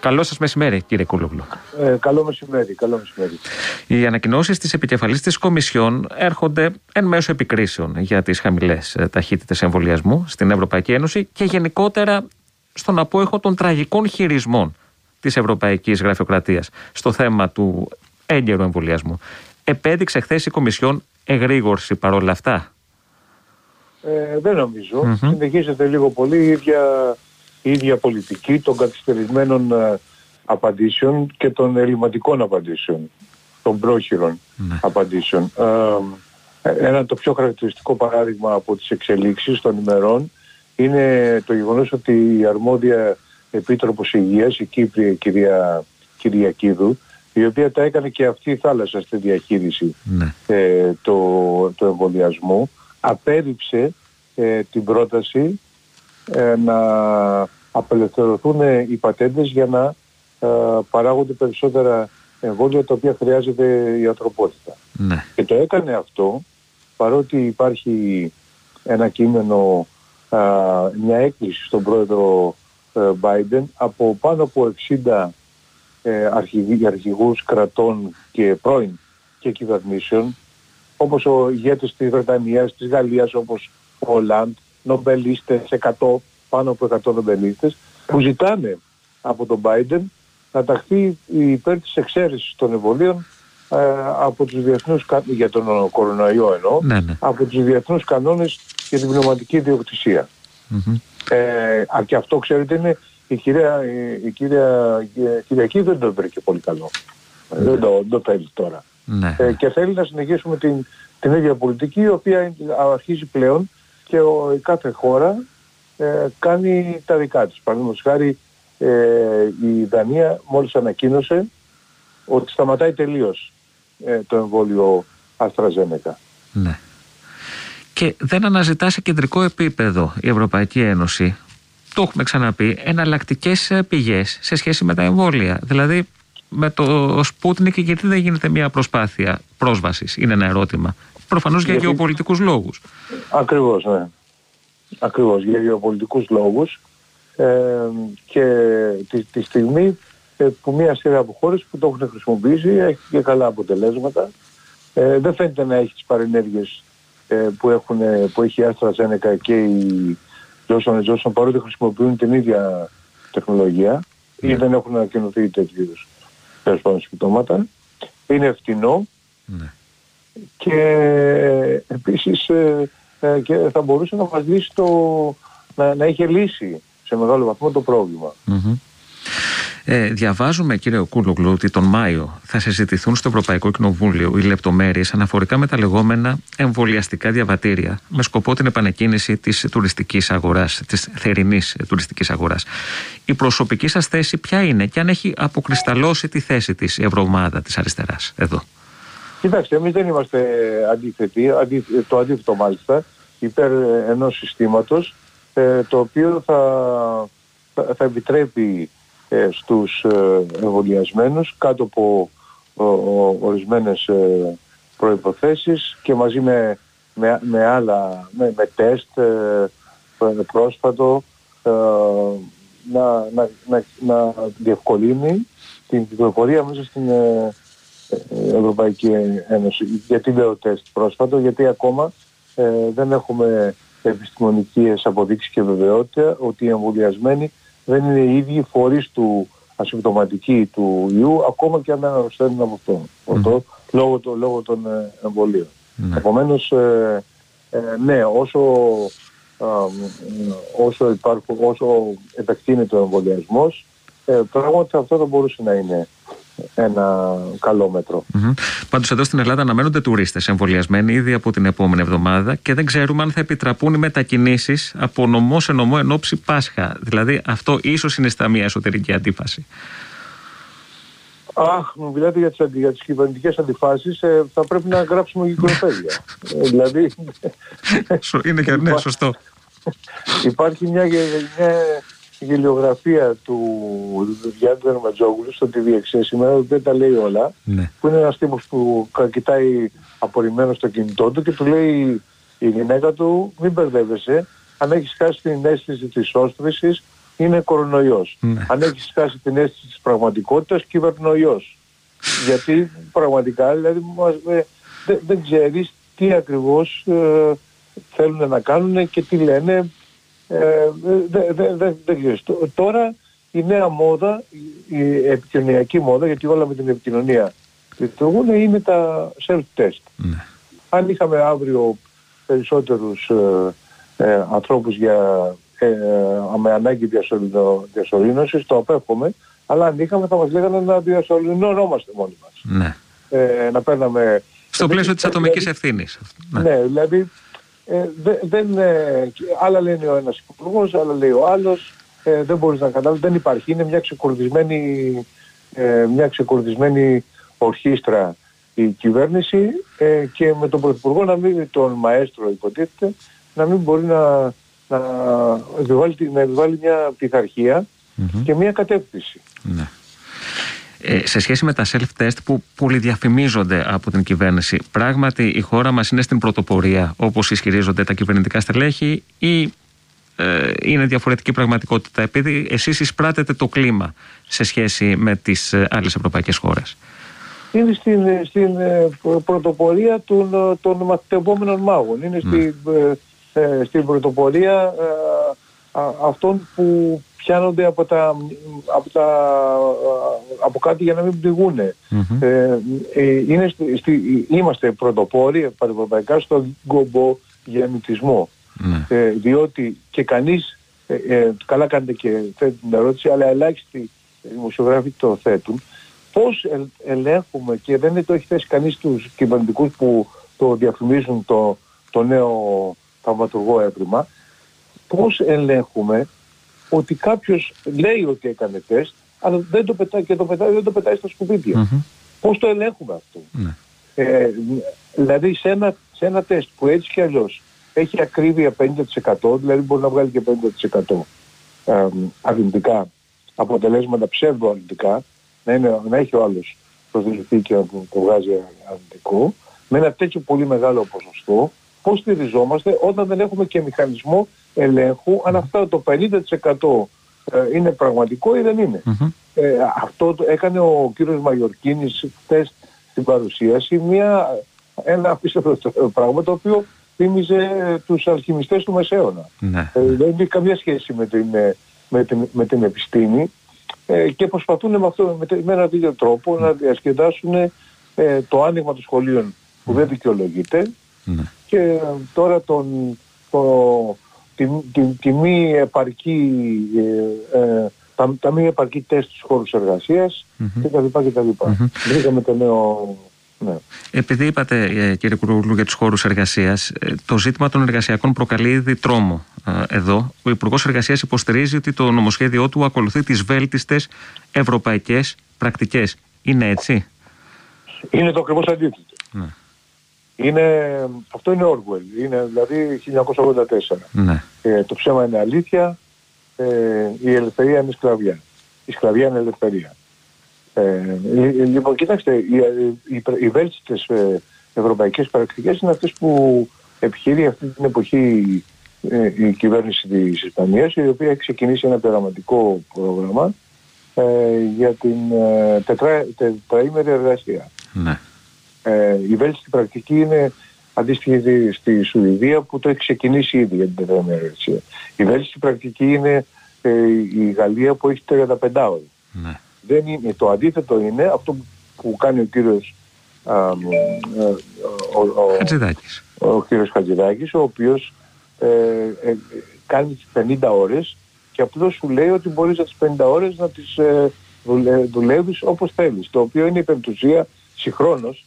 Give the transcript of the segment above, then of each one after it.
Καλό σας μεσημέρι, κύριε Κούλογλου. Ε, καλό μεσημέρι, καλό μεσημέρι. Οι ανακοινώσεις της επικεφαλής της Κομισιόν έρχονται εν μέσω επικρίσεων για τις χαμηλές ε, ταχύτητες εμβολιασμού στην Ευρωπαϊκή Ένωση και γενικότερα στον απόϊχο των τραγικών χειρισμών της Ευρωπαϊκής Γραφειοκρατίας στο θέμα του έγκαιρου εμβολιασμού. Επέδειξε χθες η Κομισιόν εγρήγορση παρόλα αυτά. Ε, δεν νομιζω Συνεχίζεται λίγο πολύ η ίδια, η ίδια πολιτική των καθυστερημένων ε, απαντήσεων και των ελληματικών απαντήσεων, των πρόχειρων ναι. απαντήσεων. Ε, ένα το πιο χαρακτηριστικό παράδειγμα από τις εξελίξεις των ημερών είναι το γεγονός ότι η αρμόδια Επίτροπος Υγείας, η Κύπρια κυρία Κυριακίδου, η οποία τα έκανε και αυτή η θάλασσα στη διαχείριση ναι. ε, του το εμβολιασμού, απέριψε ε, την πρόταση ε, να απελευθερωθούν οι πατέντες για να ε, παράγονται περισσότερα εμβόλια τα οποία χρειάζεται η ανθρωπότητα. Ναι. Και το έκανε αυτό παρότι υπάρχει ένα κείμενο, μια έκκληση στον πρόεδρο Biden από πάνω από 60 αρχηγούς κρατών και πρώην και κυβερνήσεων όπως ο ηγέτης της Βρετανίας, της Γαλλίας όπως ο Ολάντ, νομπελίστες, 100, πάνω από 100 νομπελίστες, που ζητάνε από τον Biden να ταχθεί υπέρ της εξαίρεσης των εμβολίων ε, από τους διεθνούς, για τον κορονοϊό εννοώ, ναι, ναι. από τους διεθνούς κανόνες για την πνευματική ιδιοκτησία. Mm-hmm. Ε, και αυτό ξέρετε είναι η κυρία, η, η κυρία η Κυριακή δεν το βρήκε πολύ καλό. Mm-hmm. Δεν το, το θέλει τώρα. Ναι. Ε, και θέλει να συνεχίσουμε την, την ίδια πολιτική η οποία αρχίζει πλέον και ο, η κάθε χώρα ε, κάνει τα δικά της. Παραδείγματος χάρη ε, η Δανία μόλις ανακοίνωσε ότι σταματάει τελείως ε, το εμβόλιο Αστραζένεκα. Ναι. Και δεν αναζητάς σε κεντρικό επίπεδο η Ευρωπαϊκή Ένωση, το έχουμε ξαναπεί, εναλλακτικές πηγές σε σχέση με τα εμβόλια. Δηλαδή, με το Sputnik γιατί δεν γίνεται μια προσπάθεια πρόσβασης, είναι ένα ερώτημα. Προφανώς για γεωπολιτικούς λόγους. Ακριβώς, ναι. Ακριβώς, για γεωπολιτικούς λόγους ε, και τη, τη στιγμή ε, που μια σειρά από χώρες που το έχουν χρησιμοποιήσει έχει και καλά αποτελέσματα. Ε, δεν φαίνεται να έχει τις παρενέργειες ε, που, έχουν, που έχει η Άστρα Ζένεκα και η Johnson Johnson παρότι χρησιμοποιούν την ίδια τεχνολογία ή ναι. δεν έχουν ανακοινωθεί τέτοιου είδους τέλος πάντων συμπτώματα. Είναι φτηνό ναι. και επίσης ε, ε, και θα μπορούσε να μας λύσει το, να, να είχε λύσει σε μεγάλο βαθμό το προβλημα ε, διαβάζουμε, κύριε Κούλογλου, ότι τον Μάιο θα συζητηθούν στο Ευρωπαϊκό Κοινοβούλιο οι λεπτομέρειες αναφορικά με τα λεγόμενα εμβολιαστικά διαβατήρια, με σκοπό την επανεκκίνηση της τουριστικής αγοράς, της θερινής τουριστικής αγοράς. Η προσωπική σας θέση ποια είναι και αν έχει αποκρισταλώσει τη θέση της η Ευρωομάδα της Αριστεράς εδώ. Κοιτάξτε, εμείς δεν είμαστε αντίθετοι, το αντίθετο μάλιστα, υπέρ ενός συστήματος ε, το οποίο θα, θα, θα επιτρέπει ε, στους ε, εμβολιασμένους κάτω από ορισμένες ε, προϋποθέσεις και μαζί με, με, με άλλα, με, με τεστ πρόσφατο να, να, να, να διευκολύνει την κυκλοφορία μέσα στην Ευρωπαϊκή Ένωση. Γιατί λέω τεστ πρόσφατο, γιατί ακόμα δεν έχουμε επιστημονικές αποδείξεις και βεβαιότητα ότι οι εμβολιασμένοι δεν είναι οι ίδιοι φορείς του ασυμπτωματικοί του ιού, ακόμα και αν δεν αρρωσταίνουν από αυτό, λόγω, το, λόγω των ε, εμβολίων. Ναι. Επομένως, ε, ε, ναι, όσο, όσο, υπάρχουν, όσο επεκτείνεται ο εμβολιασμός, ε, πράγματι αυτό θα μπορούσε να είναι ένα καλό μέτρο. Mm-hmm. Πάντως, εδώ στην Ελλάδα αναμένονται τουρίστες εμβολιασμένοι ήδη από την επόμενη εβδομάδα και δεν ξέρουμε αν θα επιτραπούν οι μετακινήσεις από νομό σε νομό εν ώψη Πάσχα. Δηλαδή, αυτό ίσως είναι στα μία εσωτερική αντίφαση. Αχ, μου μιλάτε για τις, για τις κυβερνητικές αντιφάσεις, ε, θα πρέπει να γράψουμε γυκνοπαίδια. ε, δηλαδή... είναι και ναι, σωστό. Υπάρχει μια, μια γελιογραφία του Γιάννη Δερματζόγλου στο TV6 σήμερα, δεν τα λέει όλα, ναι. που είναι ένας τύπος που κοιτάει απορριμμένο στο κινητό του και του λέει η γυναίκα του μην μπερδεύεσαι, αν έχεις χάσει την αίσθηση της όστρησης είναι κορονοϊός. Ναι. Αν έχεις χάσει την αίσθηση της πραγματικότητας, κυβερνοϊός. Γιατί πραγματικά δηλαδή ε, δεν, δεν ξέρεις τι ακριβώς ε, θέλουν να κάνουν και τι λένε. Ε, δεν δε, δε, ξέρεις. Τώρα η νέα μόδα, η επικοινωνιακή μόδα, γιατί όλα με την επικοινωνία λειτουργούν, είναι τα self-test. Ναι. Αν είχαμε αύριο περισσότερους ε, ε, ανθρώπους για, ε, με ανάγκη διασωλήνωσης, το απέφχομαι, αλλά αν είχαμε θα μας λέγανε να διασωληνωνόμαστε μόνοι μας. Ναι. Ε, να παίρναμε... Στο πλαίσιο της ατομικής δηλαδή, ευθύνης. Ναι, ναι δηλαδή ε, δεν, ε, άλλα λένε ο ένας υπουργός, άλλα λέει ο άλλος, ε, δεν μπορείς να καταλάβεις, δεν υπάρχει. Είναι μια ξεκουρδισμένη, ε, μια ξεκουρδισμένη ορχήστρα η κυβέρνηση ε, και με τον Πρωθυπουργό να μην, τον Μαέστρο υποτίθεται, να μην μπορεί να, να, επιβάλλει, να επιβάλλει μια πειθαρχία και μια κατεύθυνση. Ναι. Ε, σε σχέση με τα self-test που πολυδιαφημίζονται από την κυβέρνηση, πράγματι η χώρα μας είναι στην πρωτοπορία όπως ισχυρίζονται τα κυβερνητικά στελέχη ή ε, είναι διαφορετική πραγματικότητα επειδή εσείς εισπράτετε το κλίμα σε σχέση με τις ε, άλλες ευρωπαϊκές χώρες είναι στην, στην ε, πρωτοπορία των, των μαθητευόμενων μάγων. Είναι ναι. στην, ε, ε, στην πρωτοπορία αυτών που πιάνονται από, τα, από, τα, από κάτι για να μην πληγουν είναι στη, είμαστε πρωτοπόροι πανευρωπαϊκά στο γκομπο γεννητισμό. Ναι. διότι και κανείς, καλά κάνετε και θέτει την ερώτηση, αλλά ελάχιστοι δημοσιογράφοι το θέτουν, πώς ελέγχουμε και δεν το έχει θέσει κανείς τους κυβερνητικούς που το διαφημίζουν το, το νέο θαυματουργό έβριμα, πώς ελέγχουμε ότι κάποιος λέει ότι έκανε τεστ, αλλά δεν το πετάει και το πετάει, δεν το πετάει στα σκουπίδια. Mm-hmm. Πώς το ελέγχουμε αυτό; Ναι. Ε, δηλαδή σε ένα, σε ένα τεστ που έτσι κι αλλιώς έχει ακρίβεια 50%, δηλαδή μπορεί να βγάλει και 50% ε, αρνητικά αποτελέσματα ψεύδο αρνητικά, να, είναι, να έχει ο άλλος προσδεληθεί και να το βγάζει αρνητικό, με ένα τέτοιο πολύ μεγάλο ποσοστό, πώς στηριζόμαστε όταν δεν έχουμε και μηχανισμό ελέγχου αν αυτό το 50% ε, είναι πραγματικό ή δεν ειναι Ε, αυτό το έκανε ο κύριος Μαγιορκίνης χθες στην παρουσίαση μια, ένα απίστευτο πράγμα το οποίο θύμιζε τους αλχημιστές του Μεσαίωνα. Ναι. Ε, δεν έχει καμία σχέση με την, με την, με την επιστήμη ε, και προσπαθούν με, αυτό, με, με έναν τέτοιο τρόπο να διασκεδάσουν ε, το άνοιγμα των σχολείων που δεν δικαιολογείται ναι. και τώρα τον, το, τη, τη, τη μη επαρκή, ε, ε, τα, τα μη επαρκή τεστ στους χώρους εργασίας mm-hmm. κτλ. Βρήκαμε το νέο ναι. Επειδή είπατε, ε, κύριε Κουρούλου, για τους χώρους εργασίας, ε, το ζήτημα των εργασιακών προκαλεί ήδη τρόμο ε, εδώ. Ο Υπουργός Εργασίας υποστηρίζει ότι το νομοσχέδιό του ακολουθεί τις βέλτιστες ευρωπαϊκές πρακτικές. Είναι έτσι; Είναι το ακριβώς αντίθετο. Ναι. Είναι, αυτό είναι Orwell, είναι δηλαδή 1984. Ναι. το ψέμα είναι αλήθεια, ε, η ελευθερία είναι σκλαβιά. Η σκλαβιά είναι ελευθερία. Ε, ε, λοιπόν, κοιτάξτε, οι, οι, οι βέλτιστες ε, ευρωπαϊκές πρακτικές είναι αυτές που επιχειρεί αυτή την εποχή ε, η κυβέρνηση της Ισπανίας, η οποία έχει ξεκινήσει ένα τεραματικό πρόγραμμα ε, για την ε, τετρά, τετραήμερη εργασία. Ναι. Ε, η βέλτιστη πρακτική είναι αντίστοιχη στη Σουηδία που το έχει ξεκινήσει ήδη για την τετραήμερη εργασία. Η βέλτιστη πρακτική είναι η Γαλλία που έχει 35 ώρες. Ναι δεν είναι, το αντίθετο είναι αυτό που κάνει ο κύριος α, ε, ο, ο, Χατζηδάκης. ο κύριος Χατζηδάκης, ο οποίος ε, ε, κάνει τις 50 ώρες και απλώς σου λέει ότι μπορείς τις 50 ώρες να τις ε, δουλεύεις όπως θέλεις. Το οποίο είναι υπερτουσία συγχρόνως,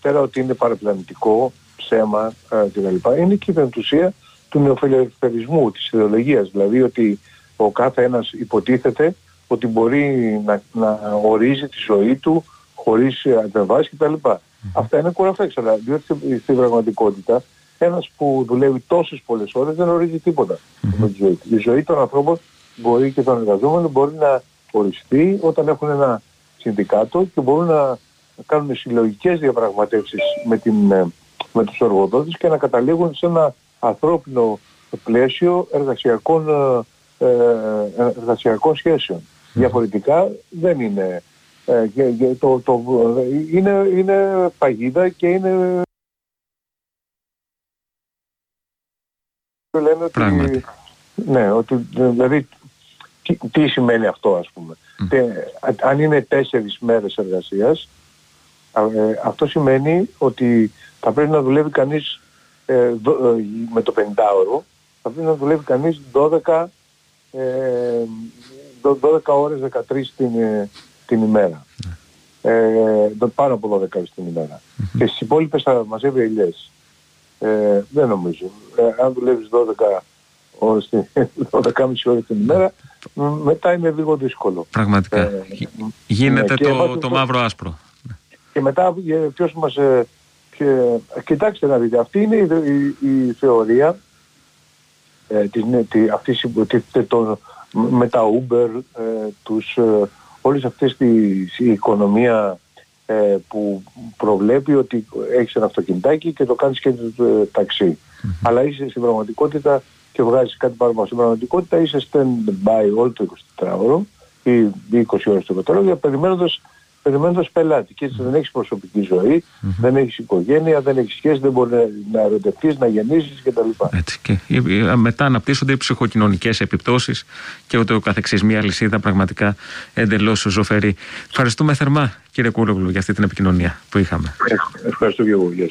πέρα ότι είναι παραπλανητικό, ψέμα ε, κτλ. Είναι και η υπερτουσία του νεοφιλελευθερισμού, της ιδεολογίας. Δηλαδή ότι ο κάθε ένας υποτίθεται ότι μπορεί να, να ορίζει τη ζωή του χωρίς αντεβάσεις κτλ. Mm. Αυτά είναι κουραφέξαλα, διότι στην πραγματικότητα ένας που δουλεύει τόσες πολλές ώρες δεν ορίζει τίποτα mm-hmm. με τη ζωή του. Η ζωή των ανθρώπων μπορεί και των εργαζόμενων μπορεί να οριστεί όταν έχουν ένα συνδικάτο και μπορούν να κάνουν συλλογικές διαπραγματεύσεις με, την, ε, με τους εργοδότες και να καταλήγουν σε ένα ανθρώπινο πλαίσιο εργασιακών ε, ε, εργασιακών σχέσεων. Διαφορετικά δεν είναι. Ε, το, το, είναι, είναι παγίδα και είναι... Λένε ότι, ναι, ότι δηλαδή τι, τι σημαίνει αυτό ας πούμε. αν είναι τέσσερις μέρες εργασίας, ε, αυτό σημαίνει ότι θα πρέπει να δουλεύει κανείς ε, ε, με το 50ωρο, θα πρέπει να δουλεύει κανείς 12, 12 ώρες 13 την, την ημέρα. Ε, πάνω από 12 ώρες την ημέρα. Και στις υπόλοιπες θα μαζεύει ελιές. Ε, δεν νομίζω. Ε, αν δουλεύεις 12 ώρες, 12,5 ώρες την ημέρα, μετά είναι λίγο δύσκολο. Πραγματικά. Ε, Γίνεται ναι, το, το μαύρο άσπρο. Και μετά ποιος μας... Ε, και, κοιτάξτε να δείτε, αυτή είναι η, η, θεωρία ε, της, ναι, τη, αυτής, το, με τα Uber, ε, τους, ε, όλες αυτές τη η οικονομία ε, που προβλέπει ότι έχεις ένα αυτοκινητάκι και το κάνεις και το ε, ταξι Αλλά είσαι στην πραγματικότητα και βγάζεις κάτι παραπάνω. Στην πραγματικότητα είσαι stand-by όλο το 24ωρο ή 20 ώρες το πετρόλαιο περιμένοντας περιμένοντας πελάτη. Και έτσι δεν έχεις προσωπική ζωή, δεν έχεις οικογένεια, δεν έχεις σχέση, δεν μπορεί να ερωτευτείς, να γεννήσεις κτλ. Έτσι. Και μετά αναπτύσσονται οι ψυχοκοινωνικές επιπτώσεις και ούτω καθεξής. Μια λυσίδα πραγματικά εντελώς ζωφερή. Ευχαριστούμε θερμά κύριε Κούλογλου για αυτή την επικοινωνία που είχαμε. Ευχαριστώ και εγώ. Γεια σας.